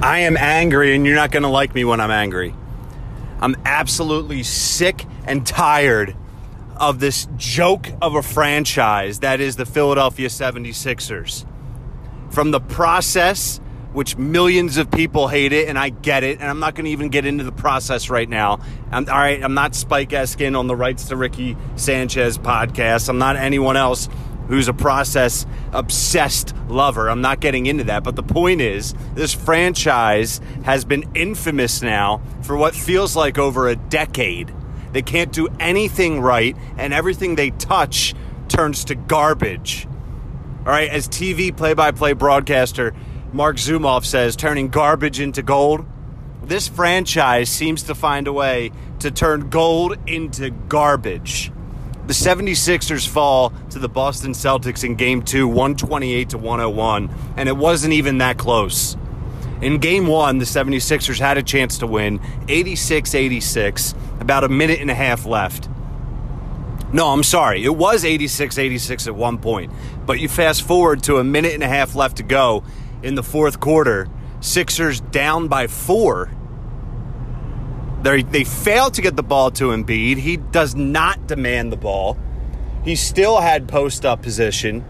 I am angry, and you're not going to like me when I'm angry. I'm absolutely sick and tired of this joke of a franchise that is the Philadelphia 76ers. From the process, which millions of people hate it, and I get it, and I'm not going to even get into the process right now. I'm, all right, I'm not Spike Eskin on the Rights to Ricky Sanchez podcast. I'm not anyone else who's a process obsessed lover. I'm not getting into that. But the point is, this franchise has been infamous now for what feels like over a decade. They can't do anything right, and everything they touch turns to garbage. All right, as TV play by play broadcaster Marc Zumoff says, turning garbage into gold. This franchise seems to find a way to turn gold into garbage. The 76ers fall to the Boston Celtics in game two, 128 to 101, and it wasn't even that close. In game one, the 76ers had a chance to win 86 86, about a minute and a half left. No, I'm sorry. It was 86 86 at one point. But you fast forward to a minute and a half left to go in the fourth quarter. Sixers down by four they they failed to get the ball to Embiid. He does not demand the ball. He still had post up position,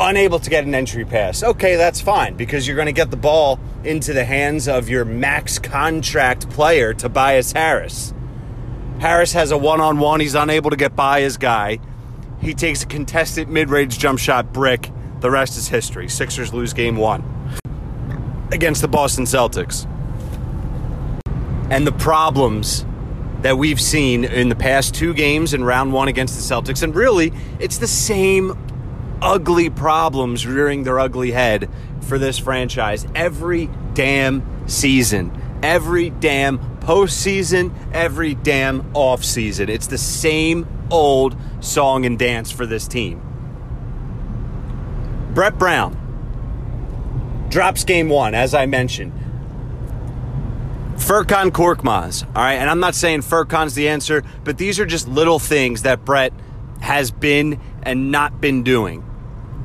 unable to get an entry pass. Okay, that's fine because you're going to get the ball into the hands of your max contract player, Tobias Harris. Harris has a one on one. He's unable to get by his guy. He takes a contested mid range jump shot brick. The rest is history. Sixers lose game one against the Boston Celtics and the problems that we've seen in the past two games in round one against the Celtics. And really, it's the same ugly problems rearing their ugly head for this franchise every damn season, every damn postseason, every damn offseason. It's the same old song and dance for this team. Brett Brown drops game one, as I mentioned. Furkan Korkmaz. All right, and I'm not saying Furkan's the answer, but these are just little things that Brett has been and not been doing.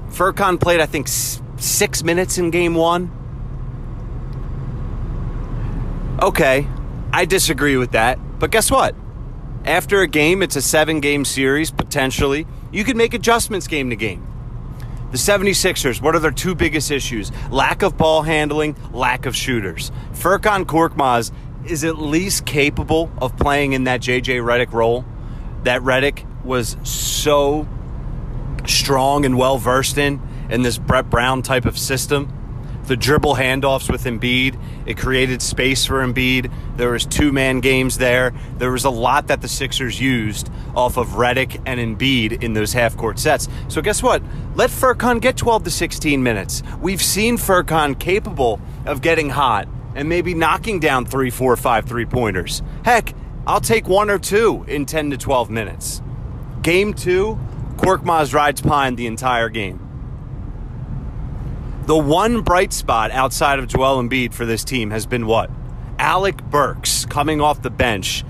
Furkan played, I think, six minutes in game one. Okay, I disagree with that, but guess what? After a game, it's a seven game series, potentially. You can make adjustments game to game. The 76ers, what are their two biggest issues? Lack of ball handling, lack of shooters. Furkan Korkmaz is at least capable of playing in that JJ Redick role that Redick was so strong and well versed in in this Brett Brown type of system the dribble handoffs with Embiid. It created space for Embiid. There was two man games there. There was a lot that the Sixers used off of Redick and Embiid in those half court sets. So guess what? Let Furkan get 12 to 16 minutes. We've seen Furkan capable of getting hot and maybe knocking down three, four, five three pointers. Heck, I'll take one or two in 10 to 12 minutes. Game two, Korkmaz rides pine the entire game. The one bright spot outside of Joel Embiid for this team has been what? Alec Burks coming off the bench.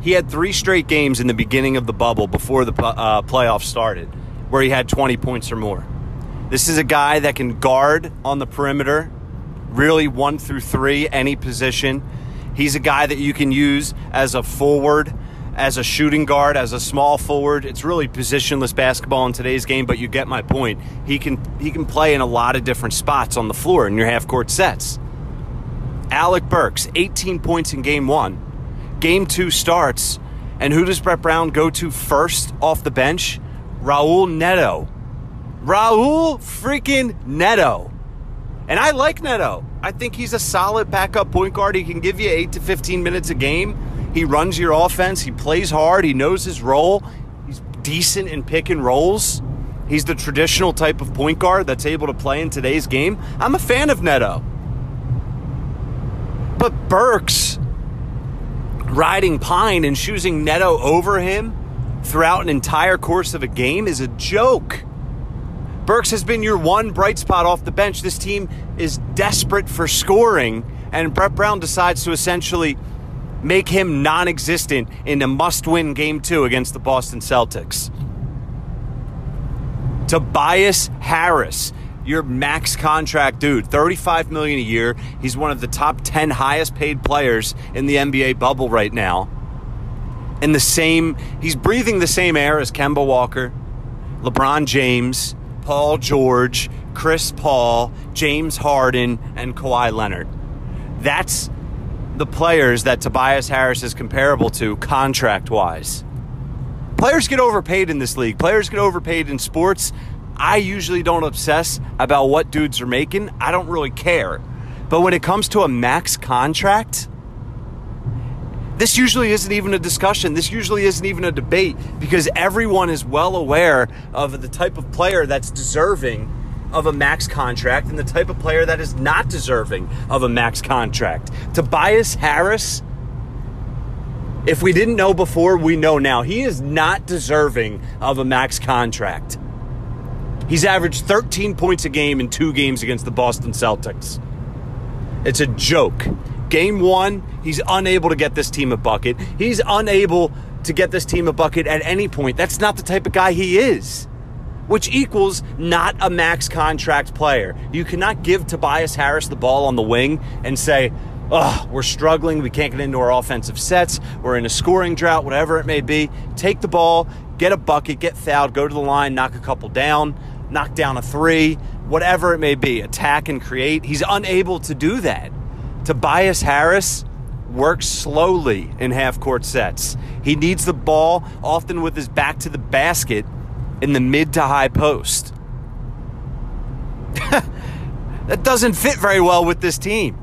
He had three straight games in the beginning of the bubble before the uh, playoffs started where he had 20 points or more. This is a guy that can guard on the perimeter, really one through three, any position. He's a guy that you can use as a forward as a shooting guard, as a small forward. It's really positionless basketball in today's game, but you get my point. He can he can play in a lot of different spots on the floor in your half court sets. Alec Burks, 18 points in game one. Game two starts, and who does Brett Brown go to first off the bench? Raul Neto. Raul freaking Neto. And I like Neto. I think he's a solid backup point guard. He can give you 8 to 15 minutes a game. He runs your offense. He plays hard. He knows his role. He's decent in pick and rolls. He's the traditional type of point guard that's able to play in today's game. I'm a fan of Neto. But Burks riding Pine and choosing Neto over him throughout an entire course of a game is a joke. Burks has been your one bright spot off the bench. This team is desperate for scoring, and Brett Brown decides to essentially make him non existent in a must win game two against the Boston Celtics. Tobias Harris, your max contract dude, 35 million a year. He's one of the top 10 highest paid players in the NBA bubble right now. In the same, he's breathing the same air as Kemba Walker, LeBron James, Paul George, Chris Paul, James Harden, and Kawhi Leonard. That's the players that Tobias Harris is comparable to contract wise. Players get overpaid in this league. Players get overpaid in sports. I usually don't obsess about what dudes are making. I don't really care. But when it comes to a max contract, this usually isn't even a discussion. This usually isn't even a debate because everyone is well aware of the type of player that's deserving of a max contract and the type of player that is not deserving of a max contract. Tobias Harris, if we didn't know before, we know now. He is not deserving of a max contract. He's averaged 13 points a game in two games against the Boston Celtics. It's a joke. Game one, he's unable to get this team a bucket. He's unable to get this team a bucket at any point. That's not the type of guy he is, which equals not a max contract player. You cannot give Tobias Harris the ball on the wing and say, oh, we're struggling. We can't get into our offensive sets. We're in a scoring drought, whatever it may be. Take the ball, get a bucket, get fouled, go to the line, knock a couple down knock down a three, whatever it may be, attack and create. He's unable to do that. Tobias Harris works slowly in half court sets. He needs the ball often with his back to the basket in the mid to high post. that doesn't fit very well with this team.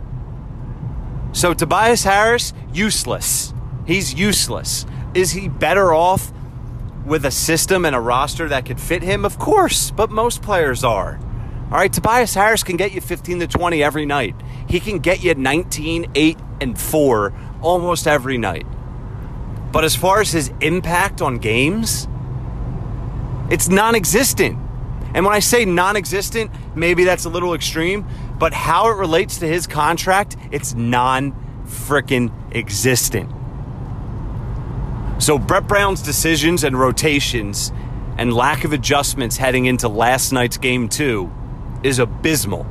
So Tobias Harris, useless. He's useless. Is he better off with a system and a roster that could fit him? Of course, but most players are. All right, Tobias Harris can get you 15 to 20 every night. He can get you 19, 8, and 4 almost every night. But as far as his impact on games, it's non existent. And when I say non existent, maybe that's a little extreme, but how it relates to his contract, it's non freaking existent. So Brett Brown's decisions and rotations and lack of adjustments heading into last night's game two is abysmal.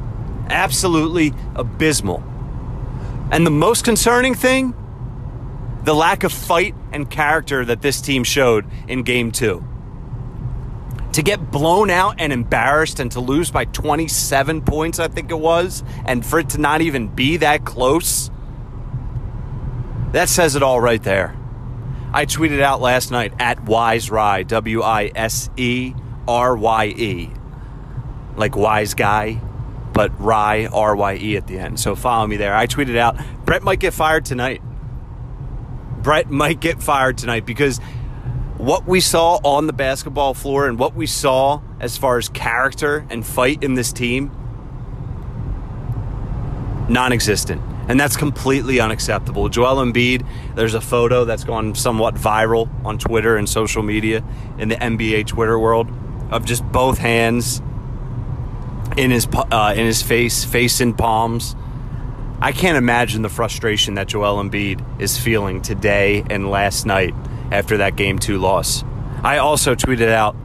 Absolutely abysmal. And the most concerning thing, the lack of fight and character that this team showed in game two. To get blown out and embarrassed and to lose by 27 points, I think it was, and for it to not even be that close, that says it all right there. I tweeted out last night at Wise Rye, W I S E R Y E, like wise guy, but Rye, R Y E at the end. So follow me there. I tweeted out Brett might get fired tonight. Brett might get fired tonight because what we saw on the basketball floor and what we saw as far as character and fight in this team non existent and that's completely unacceptable. Joel Embiid, there's a photo that's gone somewhat viral on Twitter and social media in the NBA Twitter world of just both hands in his uh, in his face, face in palms. I can't imagine the frustration that Joel Embiid is feeling today and last night after that game two loss. I also tweeted out,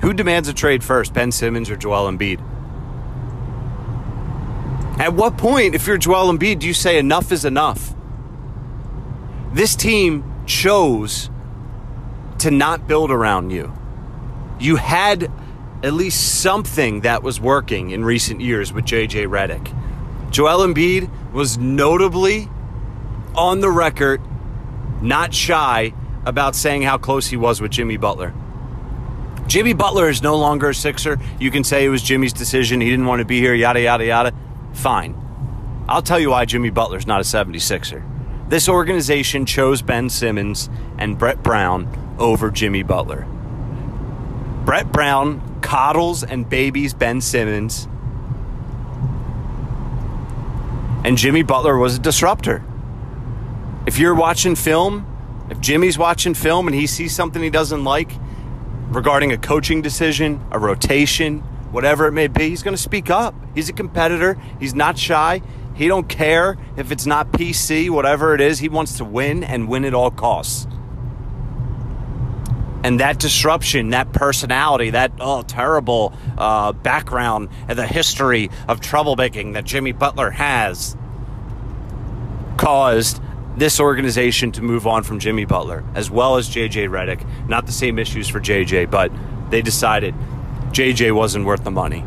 "Who demands a trade first, Ben Simmons or Joel Embiid?" At what point, if you're Joel Embiid, do you say enough is enough? This team chose to not build around you. You had at least something that was working in recent years with JJ Redick. Joel Embiid was notably on the record not shy about saying how close he was with Jimmy Butler. Jimmy Butler is no longer a Sixer. You can say it was Jimmy's decision. He didn't want to be here, yada, yada, yada. Fine. I'll tell you why Jimmy Butler's not a 76er. This organization chose Ben Simmons and Brett Brown over Jimmy Butler. Brett Brown coddles and babies Ben Simmons, and Jimmy Butler was a disruptor. If you're watching film, if Jimmy's watching film and he sees something he doesn't like regarding a coaching decision, a rotation, whatever it may be, he's going to speak up. He's a competitor. He's not shy. He don't care if it's not PC, whatever it is. He wants to win and win at all costs. And that disruption, that personality, that oh terrible uh, background and the history of troublemaking that Jimmy Butler has caused this organization to move on from Jimmy Butler, as well as JJ Redick. Not the same issues for JJ, but they decided JJ wasn't worth the money.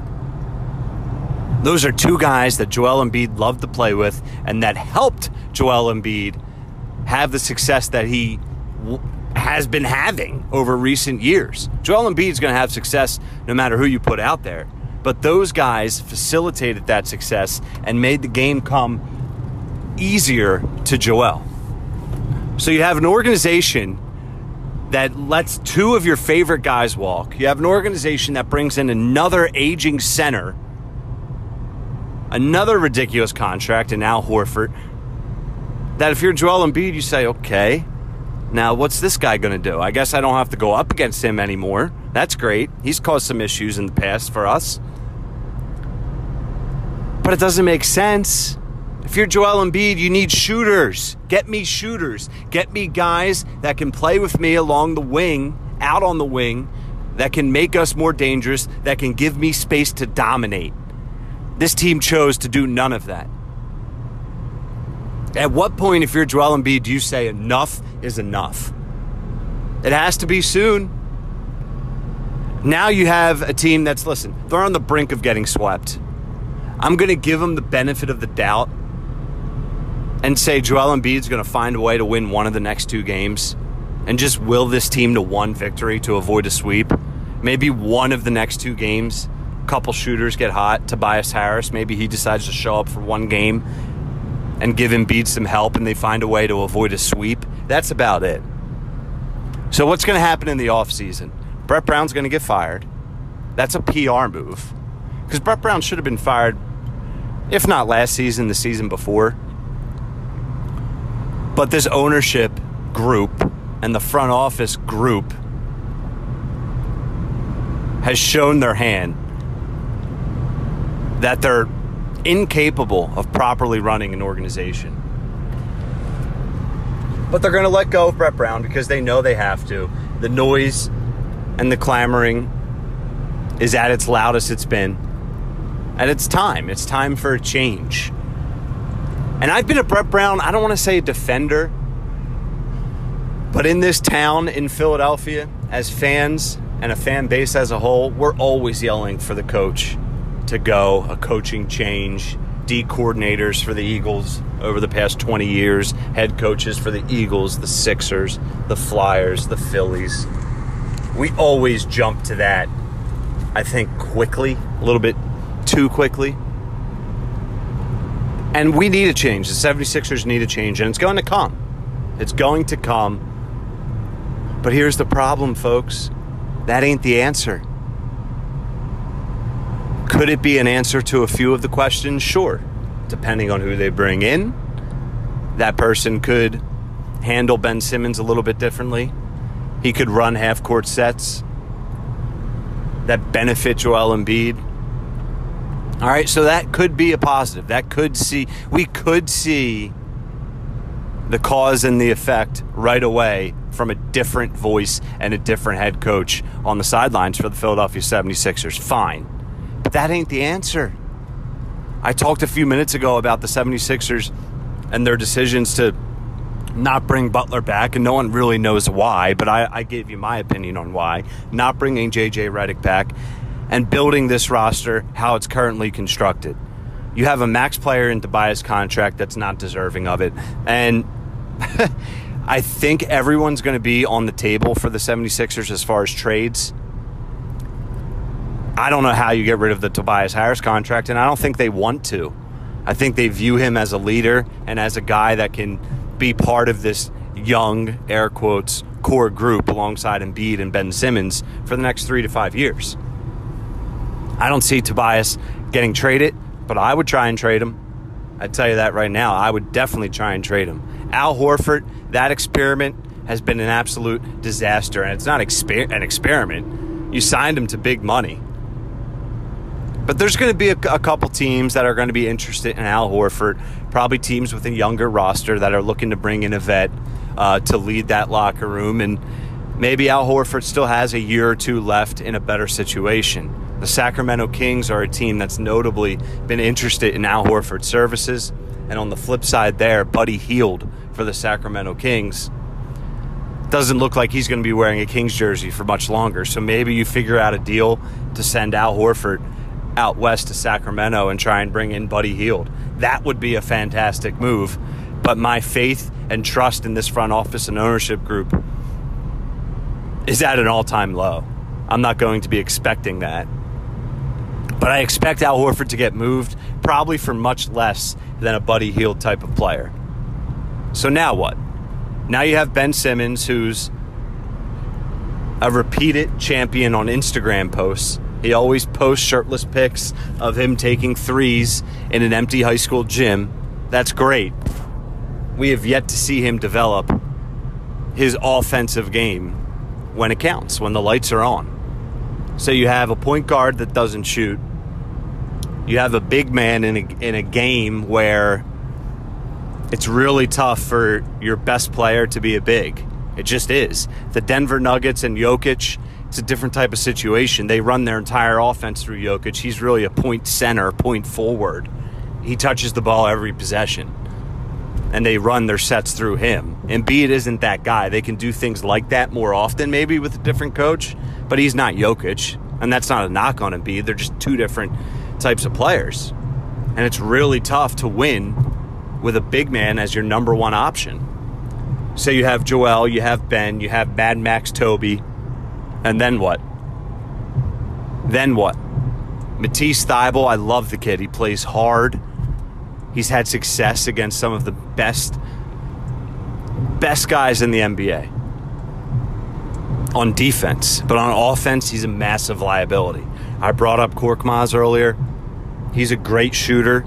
Those are two guys that Joel Embiid loved to play with and that helped Joel Embiid have the success that he has been having over recent years. Joel Embiid is going to have success no matter who you put out there. But those guys facilitated that success and made the game come easier to Joel. So you have an organization that lets two of your favorite guys walk. You have an organization that brings in another aging center another ridiculous contract in Al Horford. That if you're Joel Embiid, you say, okay, now what's this guy going to do? I guess I don't have to go up against him anymore. That's great. He's caused some issues in the past for us. But it doesn't make sense. If you're Joel Embiid, you need shooters. Get me shooters. Get me guys that can play with me along the wing, out on the wing, that can make us more dangerous, that can give me space to dominate. This team chose to do none of that. At what point, if you're Joel Embiid, do you say enough is enough? It has to be soon. Now you have a team that's, listen, they're on the brink of getting swept. I'm going to give them the benefit of the doubt and say Joel Embiid's going to find a way to win one of the next two games and just will this team to one victory to avoid a sweep. Maybe one of the next two games a couple shooters get hot. Tobias Harris, maybe he decides to show up for one game and give Embiid some help and they find a way to avoid a sweep. That's about it. So what's going to happen in the offseason? Brett Brown's going to get fired. That's a PR move. Because Brett Brown should have been fired, if not last season, the season before. But this ownership group and the front office group has shown their hand that they're incapable of properly running an organization. But they're going to let go of Brett Brown because they know they have to. The noise and the clamoring is at its loudest it's been. And it's time. It's time for a change. And I've been a Brett Brown, I don't want to say a defender, but in this town, in Philadelphia, as fans and a fan base as a whole, we're always yelling for the coach to go, a coaching change, D coordinators for the Eagles over the past 20 years, head coaches for the Eagles, the Sixers, the Flyers, the Phillies. We always jump to that, I think, quickly, a little bit too quickly. And we need a change. The 76ers need a change, and it's going to come. It's going to come. But here's the problem, folks that ain't the answer. Could it be an answer to a few of the questions? Sure. Depending on who they bring in, that person could handle Ben Simmons a little bit differently. He could run half court sets that benefit Joel Embiid. All right, so that could be a positive. That could see, we could see the cause and the effect right away from a different voice and a different head coach on the sidelines for the Philadelphia 76ers. Fine. But that ain't the answer. I talked a few minutes ago about the 76ers and their decisions to not bring Butler back, and no one really knows why, but I, I gave you my opinion on why. Not bringing JJ Redick back and building this roster how it's currently constructed. You have a max player in Tobias contract that's not deserving of it. And I think everyone's going to be on the table for the 76ers as far as trades. I don't know how you get rid of the Tobias Harris contract, and I don't think they want to. I think they view him as a leader and as a guy that can be part of this young, air quotes, core group alongside Embiid and Ben Simmons for the next three to five years. I don't see Tobias getting traded, but I would try and trade him. I tell you that right now. I would definitely try and trade him. Al Horford, that experiment has been an absolute disaster, and it's not exper- an experiment. You signed him to big money. But there's going to be a, a, couple teams that are going to be interested in Al Horford. Probably teams with a younger roster that are looking to bring in a vet uh, to lead that locker room. And Maybe Al Horford still has a year or two left in a better situation. The Sacramento Kings are a team that's notably been interested in Al Horford's services. And on the flip side, there, Buddy Hield for the Sacramento Kings doesn't look like he's going to be wearing a Kings jersey for much longer. So maybe you figure out a deal to send Al Horford out west to Sacramento and try and bring in Buddy Hield. That would be a fantastic move. But my faith and trust in this front office and ownership group is at an all time low. I'm not going to be expecting that. But I expect Al Horford to get moved probably for much less than a Buddy Hield type of player. So now what? Now you have Ben Simmons, who's a repeated champion on Instagram posts. He always posts shirtless pics of him taking threes in an empty high school gym. That's great. We have yet to see him develop his offensive game when it counts, when the lights are on. So you have a point guard that doesn't shoot. You have a big man in a, in a game where it's really tough for your best player to be a big. It just is. The Denver Nuggets and Jokic, it's a different type of situation. They run their entire offense through Jokic. He's really a point center, point forward. He touches the ball every possession. And they run their sets through him. Embiid isn't that guy. They can do things like that more often, maybe with a different coach, but he's not Jokic. And that's not a knock on Embiid. They're just two different types of players. And it's really tough to win with a big man as your number one option. So you have Joel, you have Ben, you have Mad Max Toby, and then what? Then what? Matisse Thybulle, I love the kid. He plays hard. He's had success against some of the best best guys in the NBA on defense, but on offense, he's a massive liability. I brought up Korkmaz earlier. He's a great shooter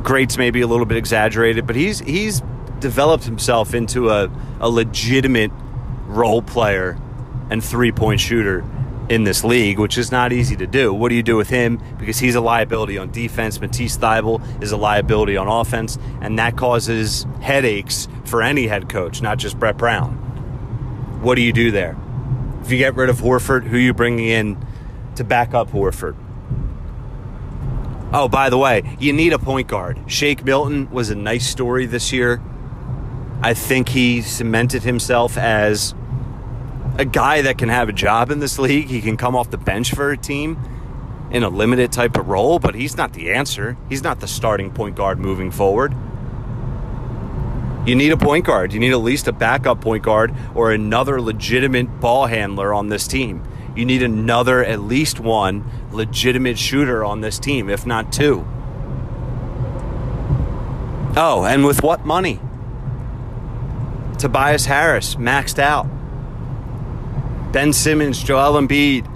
great's maybe a little bit exaggerated, but he's he's developed himself into a, a legitimate role player and three point shooter in this league, which is not easy to do. What do you do with him? Because he's a liability on defense. Matisse Thybulle is a liability on offense, and that causes headaches for any head coach, not just Brett Brown. What do you do there? If you get rid of Horford, who are you bringing in to back up Horford? Oh, by the way, you need a point guard. Shake Milton was a nice story this year. I think he cemented himself as a guy that can have a job in this league. He can come off the bench for a team in a limited type of role, but he's not the answer. He's not the starting point guard moving forward. You need a point guard. You need at least a backup point guard or another legitimate ball handler on this team. You need another, at least one, legitimate shooter on this team, if not two. Oh, and with what money? Tobias Harris maxed out. Ben Simmons, Joel Embiid.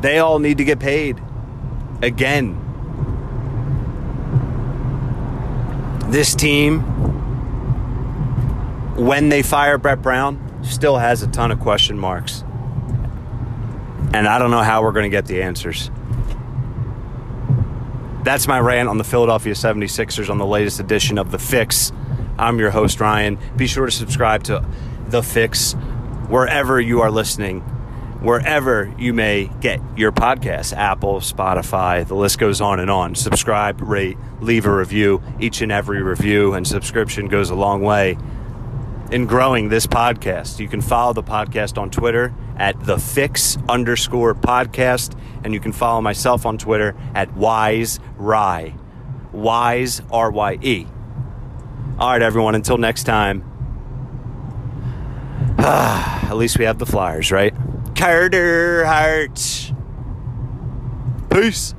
They all need to get paid. Again. This team, when they fire Brett Brown, still has a ton of question marks. And I don't know how we're going to get the answers. That's my rant on the Philadelphia 76ers on the latest edition of The Fix. I'm your host, Ryan. Be sure to subscribe to The Fix wherever you are listening, wherever you may get your podcasts Apple, Spotify, the list goes on and on. Subscribe, rate, leave a review. Each and every review and subscription goes a long way in growing this podcast. You can follow the podcast on Twitter at the fix underscore podcast. And you can follow myself on Twitter at wise rye. Wise R Y E. All right, everyone, until next time. at least we have the Flyers, right? Carter Hart. Peace.